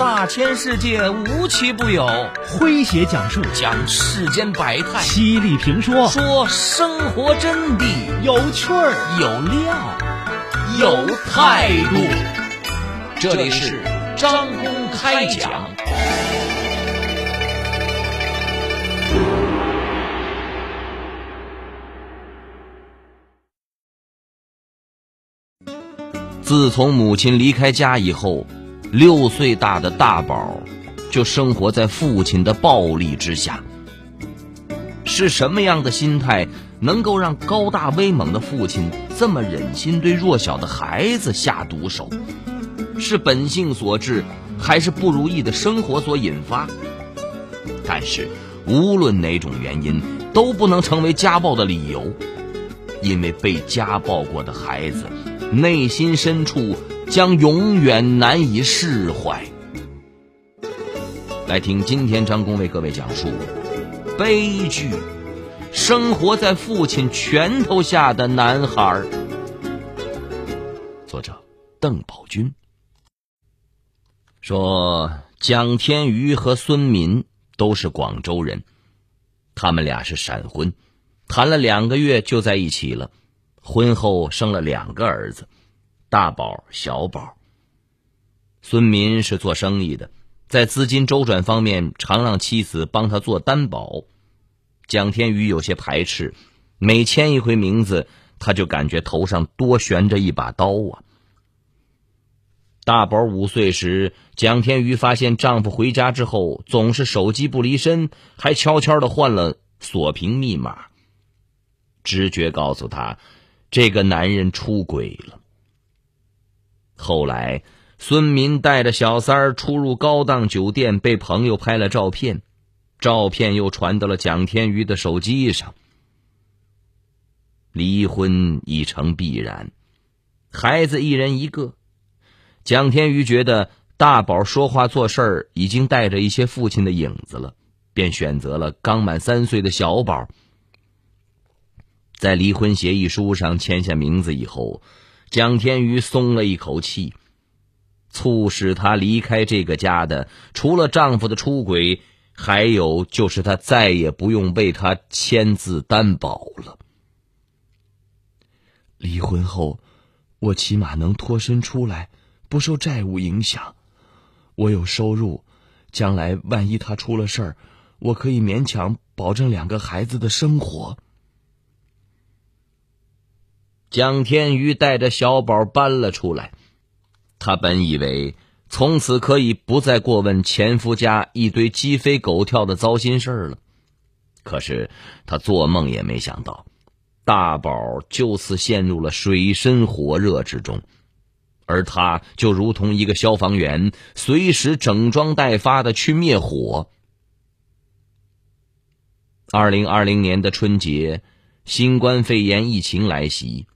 大千世界无奇不有，诙谐讲述。讲世间百态，犀利评说。说生活真谛，有趣儿。有料，有态度。这里是张公开讲。自从母亲离开家以后，六岁大的大宝就生活在父亲的暴力之下。是什么样的心态能够让高大威猛的父亲这么忍心对弱小的孩子下毒手？是本性所致，还是不如意的生活所引发？但是，无论哪种原因，都不能成为家暴的理由，因为被家暴过的孩子。内心深处将永远难以释怀。来听今天张工为各位讲述悲剧：生活在父亲拳头下的男孩。作者邓宝军说：“蒋天瑜和孙民都是广州人，他们俩是闪婚，谈了两个月就在一起了。”婚后生了两个儿子，大宝、小宝。孙民是做生意的，在资金周转方面常让妻子帮他做担保。蒋天宇有些排斥，每签一回名字，他就感觉头上多悬着一把刀啊。大宝五岁时，蒋天宇发现丈夫回家之后总是手机不离身，还悄悄的换了锁屏密码。直觉告诉他。这个男人出轨了。后来，孙民带着小三儿出入高档酒店，被朋友拍了照片，照片又传到了蒋天瑜的手机上。离婚已成必然，孩子一人一个。蒋天瑜觉得大宝说话做事儿已经带着一些父亲的影子了，便选择了刚满三岁的小宝。在离婚协议书上签下名字以后，蒋天瑜松了一口气。促使她离开这个家的，除了丈夫的出轨，还有就是她再也不用为他签字担保了。离婚后，我起码能脱身出来，不受债务影响。我有收入，将来万一他出了事儿，我可以勉强保证两个孩子的生活。蒋天瑜带着小宝搬了出来，他本以为从此可以不再过问前夫家一堆鸡飞狗跳的糟心事了。可是他做梦也没想到，大宝就此陷入了水深火热之中，而他就如同一个消防员，随时整装待发的去灭火。二零二零年的春节，新冠肺炎疫情来袭。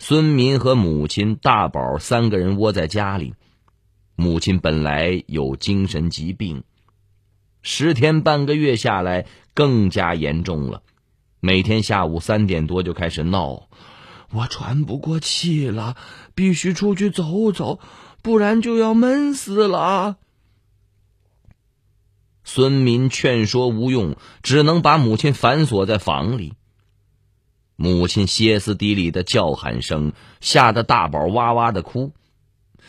孙民和母亲、大宝三个人窝在家里。母亲本来有精神疾病，十天半个月下来更加严重了。每天下午三点多就开始闹：“我喘不过气了，必须出去走走，不然就要闷死了。”孙民劝说无用，只能把母亲反锁在房里。母亲歇斯底里的叫喊声吓得大宝哇哇的哭，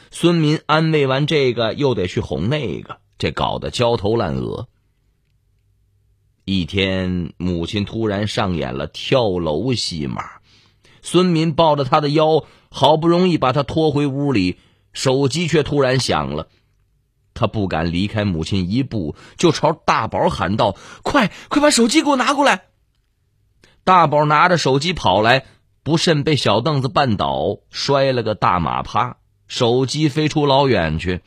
孙民安慰完这个又得去哄那个，这搞得焦头烂额。一天，母亲突然上演了跳楼戏码，孙民抱着他的腰，好不容易把他拖回屋里，手机却突然响了，他不敢离开母亲一步，就朝大宝喊道：“快快把手机给我拿过来！”大宝拿着手机跑来，不慎被小凳子绊倒，摔了个大马趴，手机飞出老远去。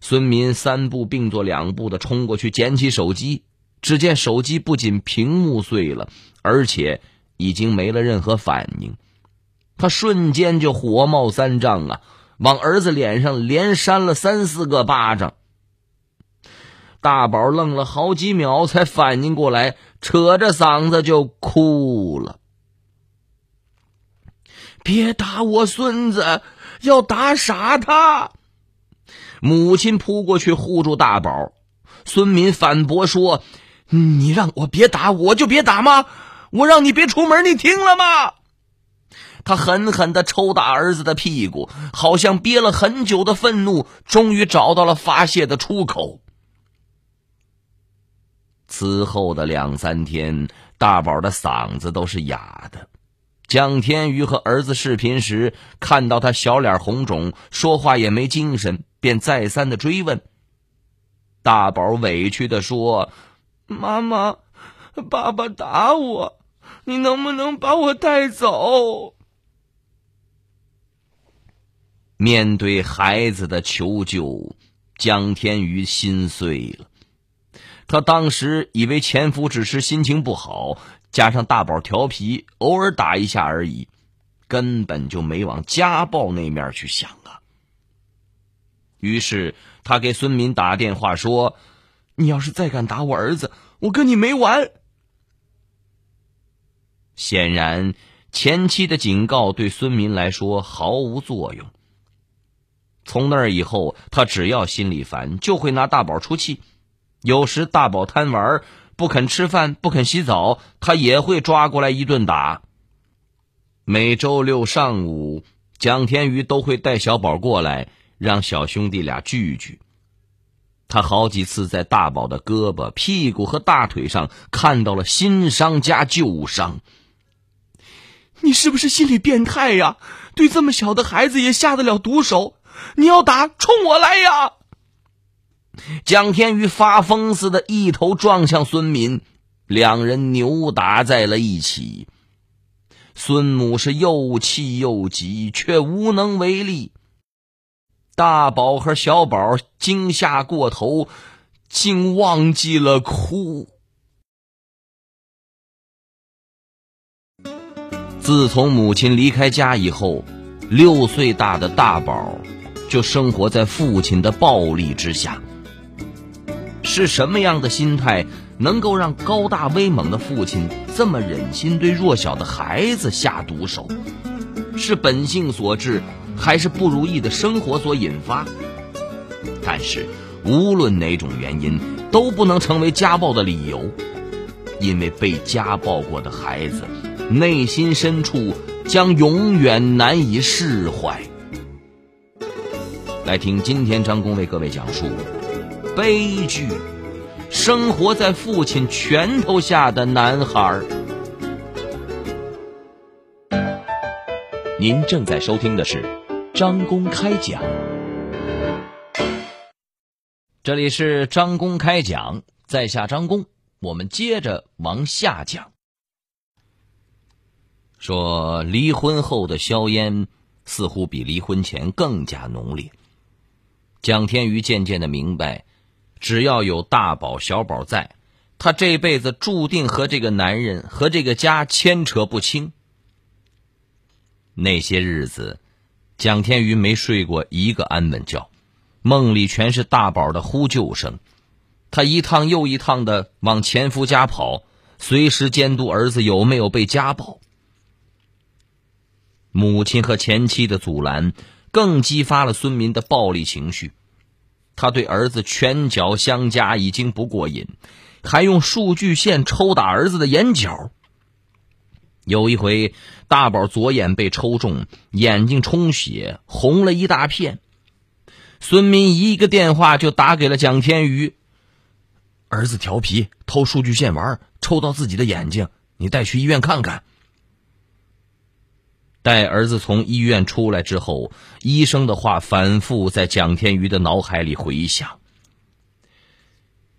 孙民三步并作两步的冲过去捡起手机，只见手机不仅屏幕碎了，而且已经没了任何反应。他瞬间就火冒三丈啊，往儿子脸上连扇了三四个巴掌。大宝愣了好几秒，才反应过来，扯着嗓子就哭了：“别打我孙子，要打傻他！母亲扑过去护住大宝。孙敏反驳说：“你让我别打，我就别打吗？我让你别出门，你听了吗？”他狠狠的抽打儿子的屁股，好像憋了很久的愤怒，终于找到了发泄的出口。此后的两三天，大宝的嗓子都是哑的。蒋天宇和儿子视频时，看到他小脸红肿，说话也没精神，便再三的追问。大宝委屈的说：“妈妈，爸爸打我，你能不能把我带走？”面对孩子的求救，蒋天宇心碎了。他当时以为前夫只是心情不好，加上大宝调皮，偶尔打一下而已，根本就没往家暴那面去想啊。于是他给孙敏打电话说：“你要是再敢打我儿子，我跟你没完。”显然，前妻的警告对孙敏来说毫无作用。从那以后，他只要心里烦，就会拿大宝出气。有时大宝贪玩，不肯吃饭，不肯洗澡，他也会抓过来一顿打。每周六上午，蒋天宇都会带小宝过来，让小兄弟俩聚聚。他好几次在大宝的胳膊、屁股和大腿上看到了新伤加旧伤。你是不是心理变态呀？对这么小的孩子也下得了毒手？你要打，冲我来呀！蒋天宇发疯似的，一头撞向孙敏，两人扭打在了一起。孙母是又气又急，却无能为力。大宝和小宝惊吓过头，竟忘记了哭。自从母亲离开家以后，六岁大的大宝。就生活在父亲的暴力之下。是什么样的心态能够让高大威猛的父亲这么忍心对弱小的孩子下毒手？是本性所致，还是不如意的生活所引发？但是，无论哪种原因，都不能成为家暴的理由，因为被家暴过的孩子，内心深处将永远难以释怀。来听今天张工为各位讲述悲剧：生活在父亲拳头下的男孩。您正在收听的是张公开讲，这里是张公开讲，在下张公，我们接着往下讲。说离婚后的硝烟似乎比离婚前更加浓烈。蒋天宇渐渐的明白，只要有大宝、小宝在，他这辈子注定和这个男人和这个家牵扯不清。那些日子，蒋天宇没睡过一个安稳觉，梦里全是大宝的呼救声。他一趟又一趟的往前夫家跑，随时监督儿子有没有被家暴。母亲和前妻的阻拦。更激发了孙民的暴力情绪，他对儿子拳脚相加已经不过瘾，还用数据线抽打儿子的眼角。有一回，大宝左眼被抽中，眼睛充血，红了一大片。孙民一个电话就打给了蒋天宇，儿子调皮偷数据线玩，抽到自己的眼睛，你带去医院看看。待儿子从医院出来之后，医生的话反复在蒋天宇的脑海里回响。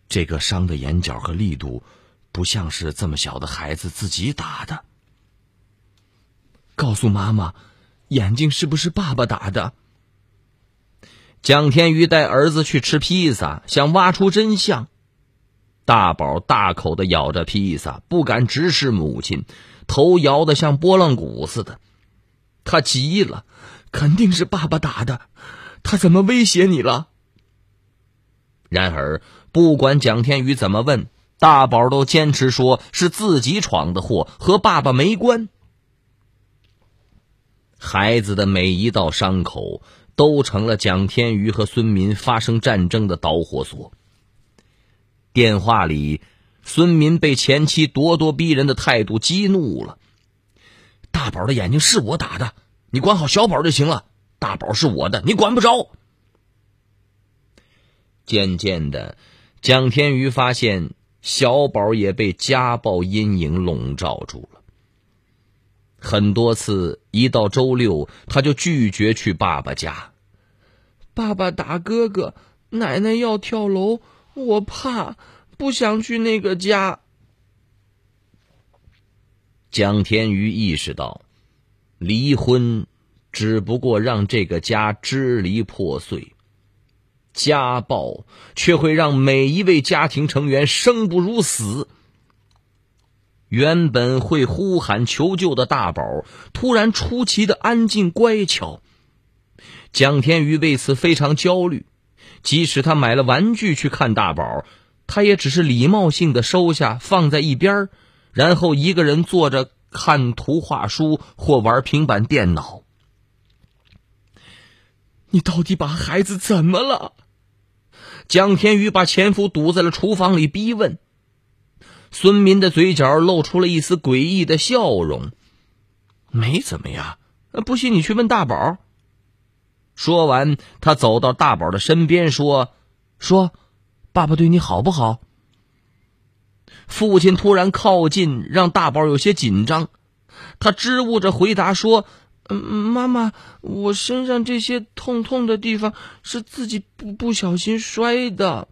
这个伤的眼角和力度，不像是这么小的孩子自己打的。告诉妈妈，眼睛是不是爸爸打的？蒋天宇带儿子去吃披萨，想挖出真相。大宝大口的咬着披萨，不敢直视母亲，头摇得像拨浪鼓似的。他急了，肯定是爸爸打的，他怎么威胁你了？然而，不管蒋天宇怎么问，大宝都坚持说是自己闯的祸，和爸爸没关。孩子的每一道伤口都成了蒋天宇和孙民发生战争的导火索。电话里，孙民被前妻咄咄逼人的态度激怒了。大宝的眼睛是我打的，你管好小宝就行了。大宝是我的，你管不着。渐渐的，蒋天瑜发现小宝也被家暴阴影笼罩住了。很多次，一到周六，他就拒绝去爸爸家。爸爸打哥哥，奶奶要跳楼，我怕，不想去那个家。蒋天瑜意识到，离婚只不过让这个家支离破碎，家暴却会让每一位家庭成员生不如死。原本会呼喊求救的大宝，突然出奇的安静乖巧。蒋天瑜为此非常焦虑，即使他买了玩具去看大宝，他也只是礼貌性的收下，放在一边儿。然后一个人坐着看图画书或玩平板电脑。你到底把孩子怎么了？蒋天宇把前夫堵在了厨房里逼问。孙民的嘴角露出了一丝诡异的笑容。没怎么样，不信你去问大宝。说完，他走到大宝的身边说：“说，爸爸对你好不好？”父亲突然靠近，让大宝有些紧张。他支吾着回答说：“嗯，妈妈，我身上这些痛痛的地方是自己不不小心摔的。”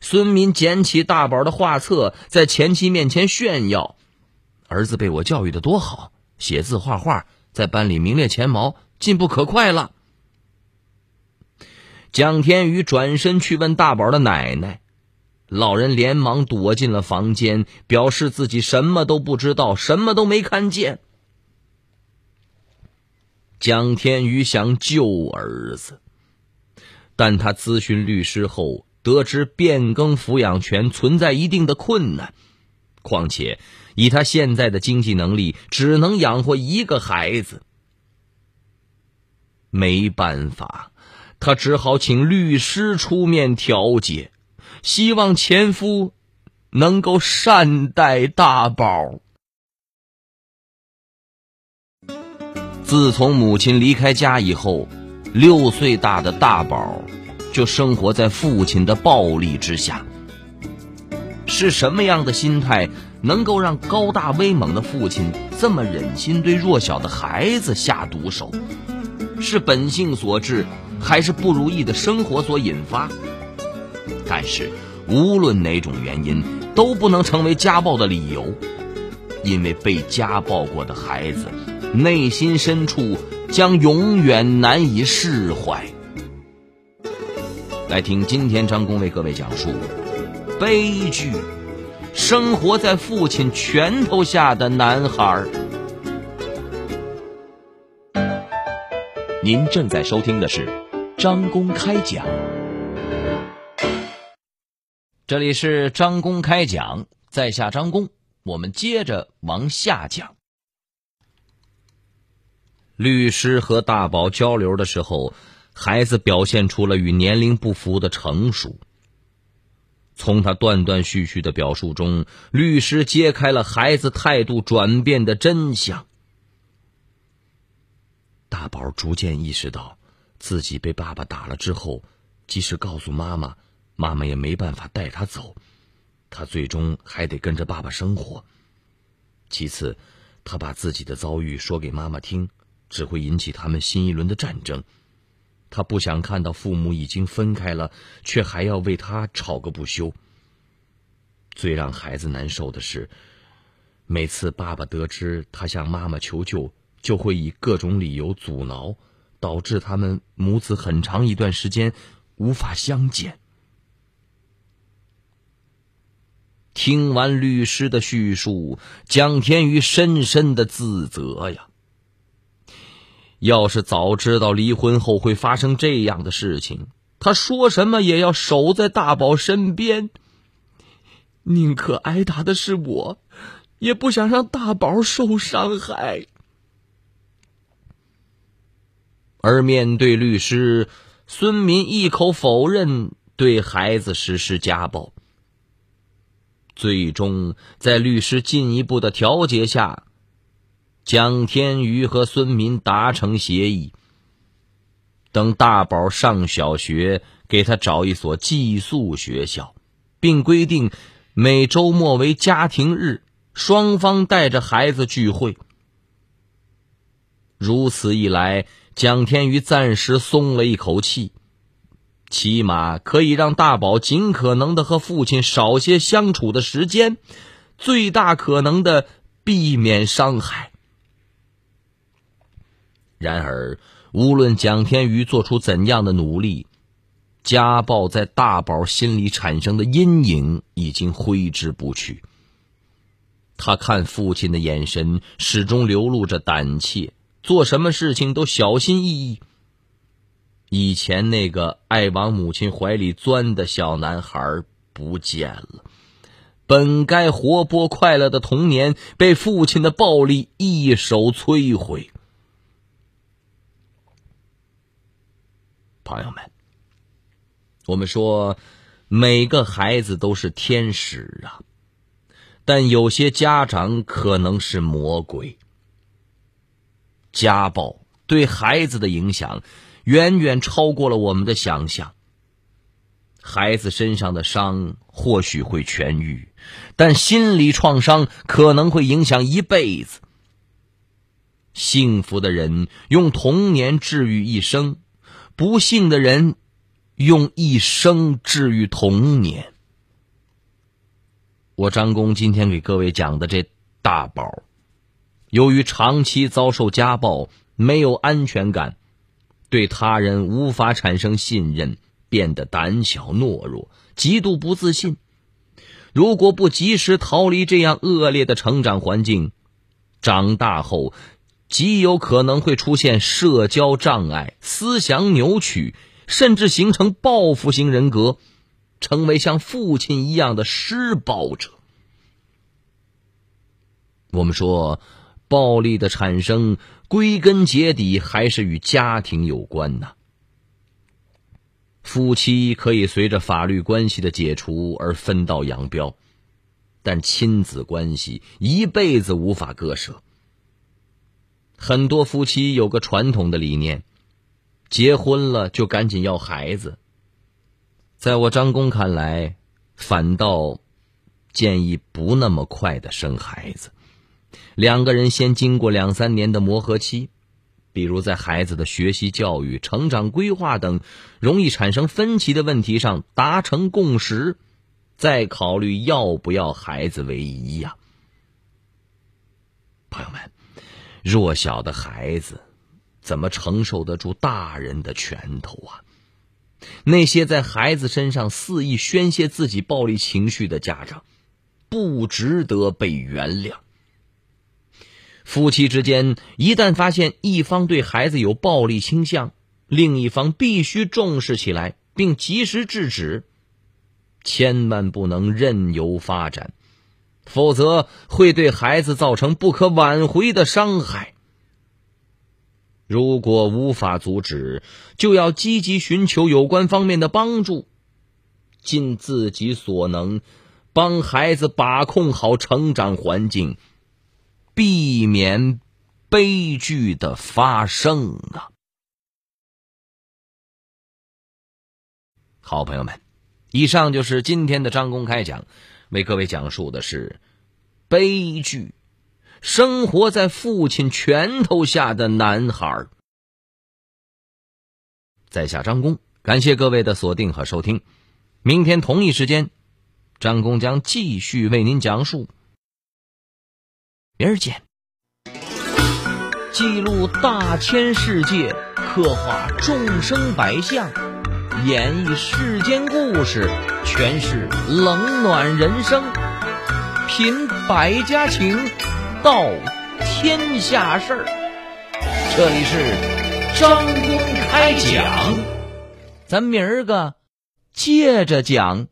孙民捡起大宝的画册，在前妻面前炫耀：“儿子被我教育的多好，写字画画，在班里名列前茅，进步可快了。”蒋天宇转身去问大宝的奶奶。老人连忙躲进了房间，表示自己什么都不知道，什么都没看见。蒋天宇想救儿子，但他咨询律师后得知变更抚养权存在一定的困难，况且以他现在的经济能力，只能养活一个孩子。没办法，他只好请律师出面调解。希望前夫能够善待大宝。自从母亲离开家以后，六岁大的大宝就生活在父亲的暴力之下。是什么样的心态能够让高大威猛的父亲这么忍心对弱小的孩子下毒手？是本性所致，还是不如意的生活所引发？但是，无论哪种原因，都不能成为家暴的理由，因为被家暴过的孩子，内心深处将永远难以释怀。来听今天张工为各位讲述悲剧：生活在父亲拳头下的男孩。您正在收听的是张公开讲。这里是张公开讲，在下张公，我们接着往下讲。律师和大宝交流的时候，孩子表现出了与年龄不符的成熟。从他断断续续的表述中，律师揭开了孩子态度转变的真相。大宝逐渐意识到，自己被爸爸打了之后，即使告诉妈妈。妈妈也没办法带他走，他最终还得跟着爸爸生活。其次，他把自己的遭遇说给妈妈听，只会引起他们新一轮的战争。他不想看到父母已经分开了，却还要为他吵个不休。最让孩子难受的是，每次爸爸得知他向妈妈求救，就会以各种理由阻挠，导致他们母子很长一段时间无法相见。听完律师的叙述，蒋天宇深深的自责呀。要是早知道离婚后会发生这样的事情，他说什么也要守在大宝身边。宁可挨打的是我，也不想让大宝受伤害。而面对律师，孙民一口否认对孩子实施家暴。最终，在律师进一步的调解下，蒋天宇和孙民达成协议：等大宝上小学，给他找一所寄宿学校，并规定每周末为家庭日，双方带着孩子聚会。如此一来，蒋天宇暂时松了一口气。起码可以让大宝尽可能的和父亲少些相处的时间，最大可能的避免伤害。然而，无论蒋天宇做出怎样的努力，家暴在大宝心里产生的阴影已经挥之不去。他看父亲的眼神始终流露着胆怯，做什么事情都小心翼翼。以前那个爱往母亲怀里钻的小男孩不见了，本该活泼快乐的童年被父亲的暴力一手摧毁。朋友们，我们说每个孩子都是天使啊，但有些家长可能是魔鬼。家暴对孩子的影响。远远超过了我们的想象。孩子身上的伤或许会痊愈，但心理创伤可能会影响一辈子。幸福的人用童年治愈一生，不幸的人用一生治愈童年。我张工今天给各位讲的这大宝，由于长期遭受家暴，没有安全感。对他人无法产生信任，变得胆小懦弱，极度不自信。如果不及时逃离这样恶劣的成长环境，长大后极有可能会出现社交障碍、思想扭曲，甚至形成报复型人格，成为像父亲一样的施暴者。我们说，暴力的产生。归根结底还是与家庭有关呐。夫妻可以随着法律关系的解除而分道扬镳，但亲子关系一辈子无法割舍。很多夫妻有个传统的理念：结婚了就赶紧要孩子。在我张工看来，反倒建议不那么快的生孩子。两个人先经过两三年的磨合期，比如在孩子的学习、教育、成长规划等容易产生分歧的问题上达成共识，再考虑要不要孩子为宜呀。朋友们，弱小的孩子怎么承受得住大人的拳头啊？那些在孩子身上肆意宣泄自己暴力情绪的家长，不值得被原谅。夫妻之间一旦发现一方对孩子有暴力倾向，另一方必须重视起来，并及时制止，千万不能任由发展，否则会对孩子造成不可挽回的伤害。如果无法阻止，就要积极寻求有关方面的帮助，尽自己所能，帮孩子把控好成长环境。避免悲剧的发生啊！好朋友们，以上就是今天的张公开讲，为各位讲述的是悲剧——生活在父亲拳头下的男孩。在下张工，感谢各位的锁定和收听。明天同一时间，张工将继续为您讲述。明儿见。记录大千世界，刻画众生百相，演绎世间故事，诠释冷暖人生，品百家情，道天下事儿。这里是张公开讲，咱明儿个接着讲。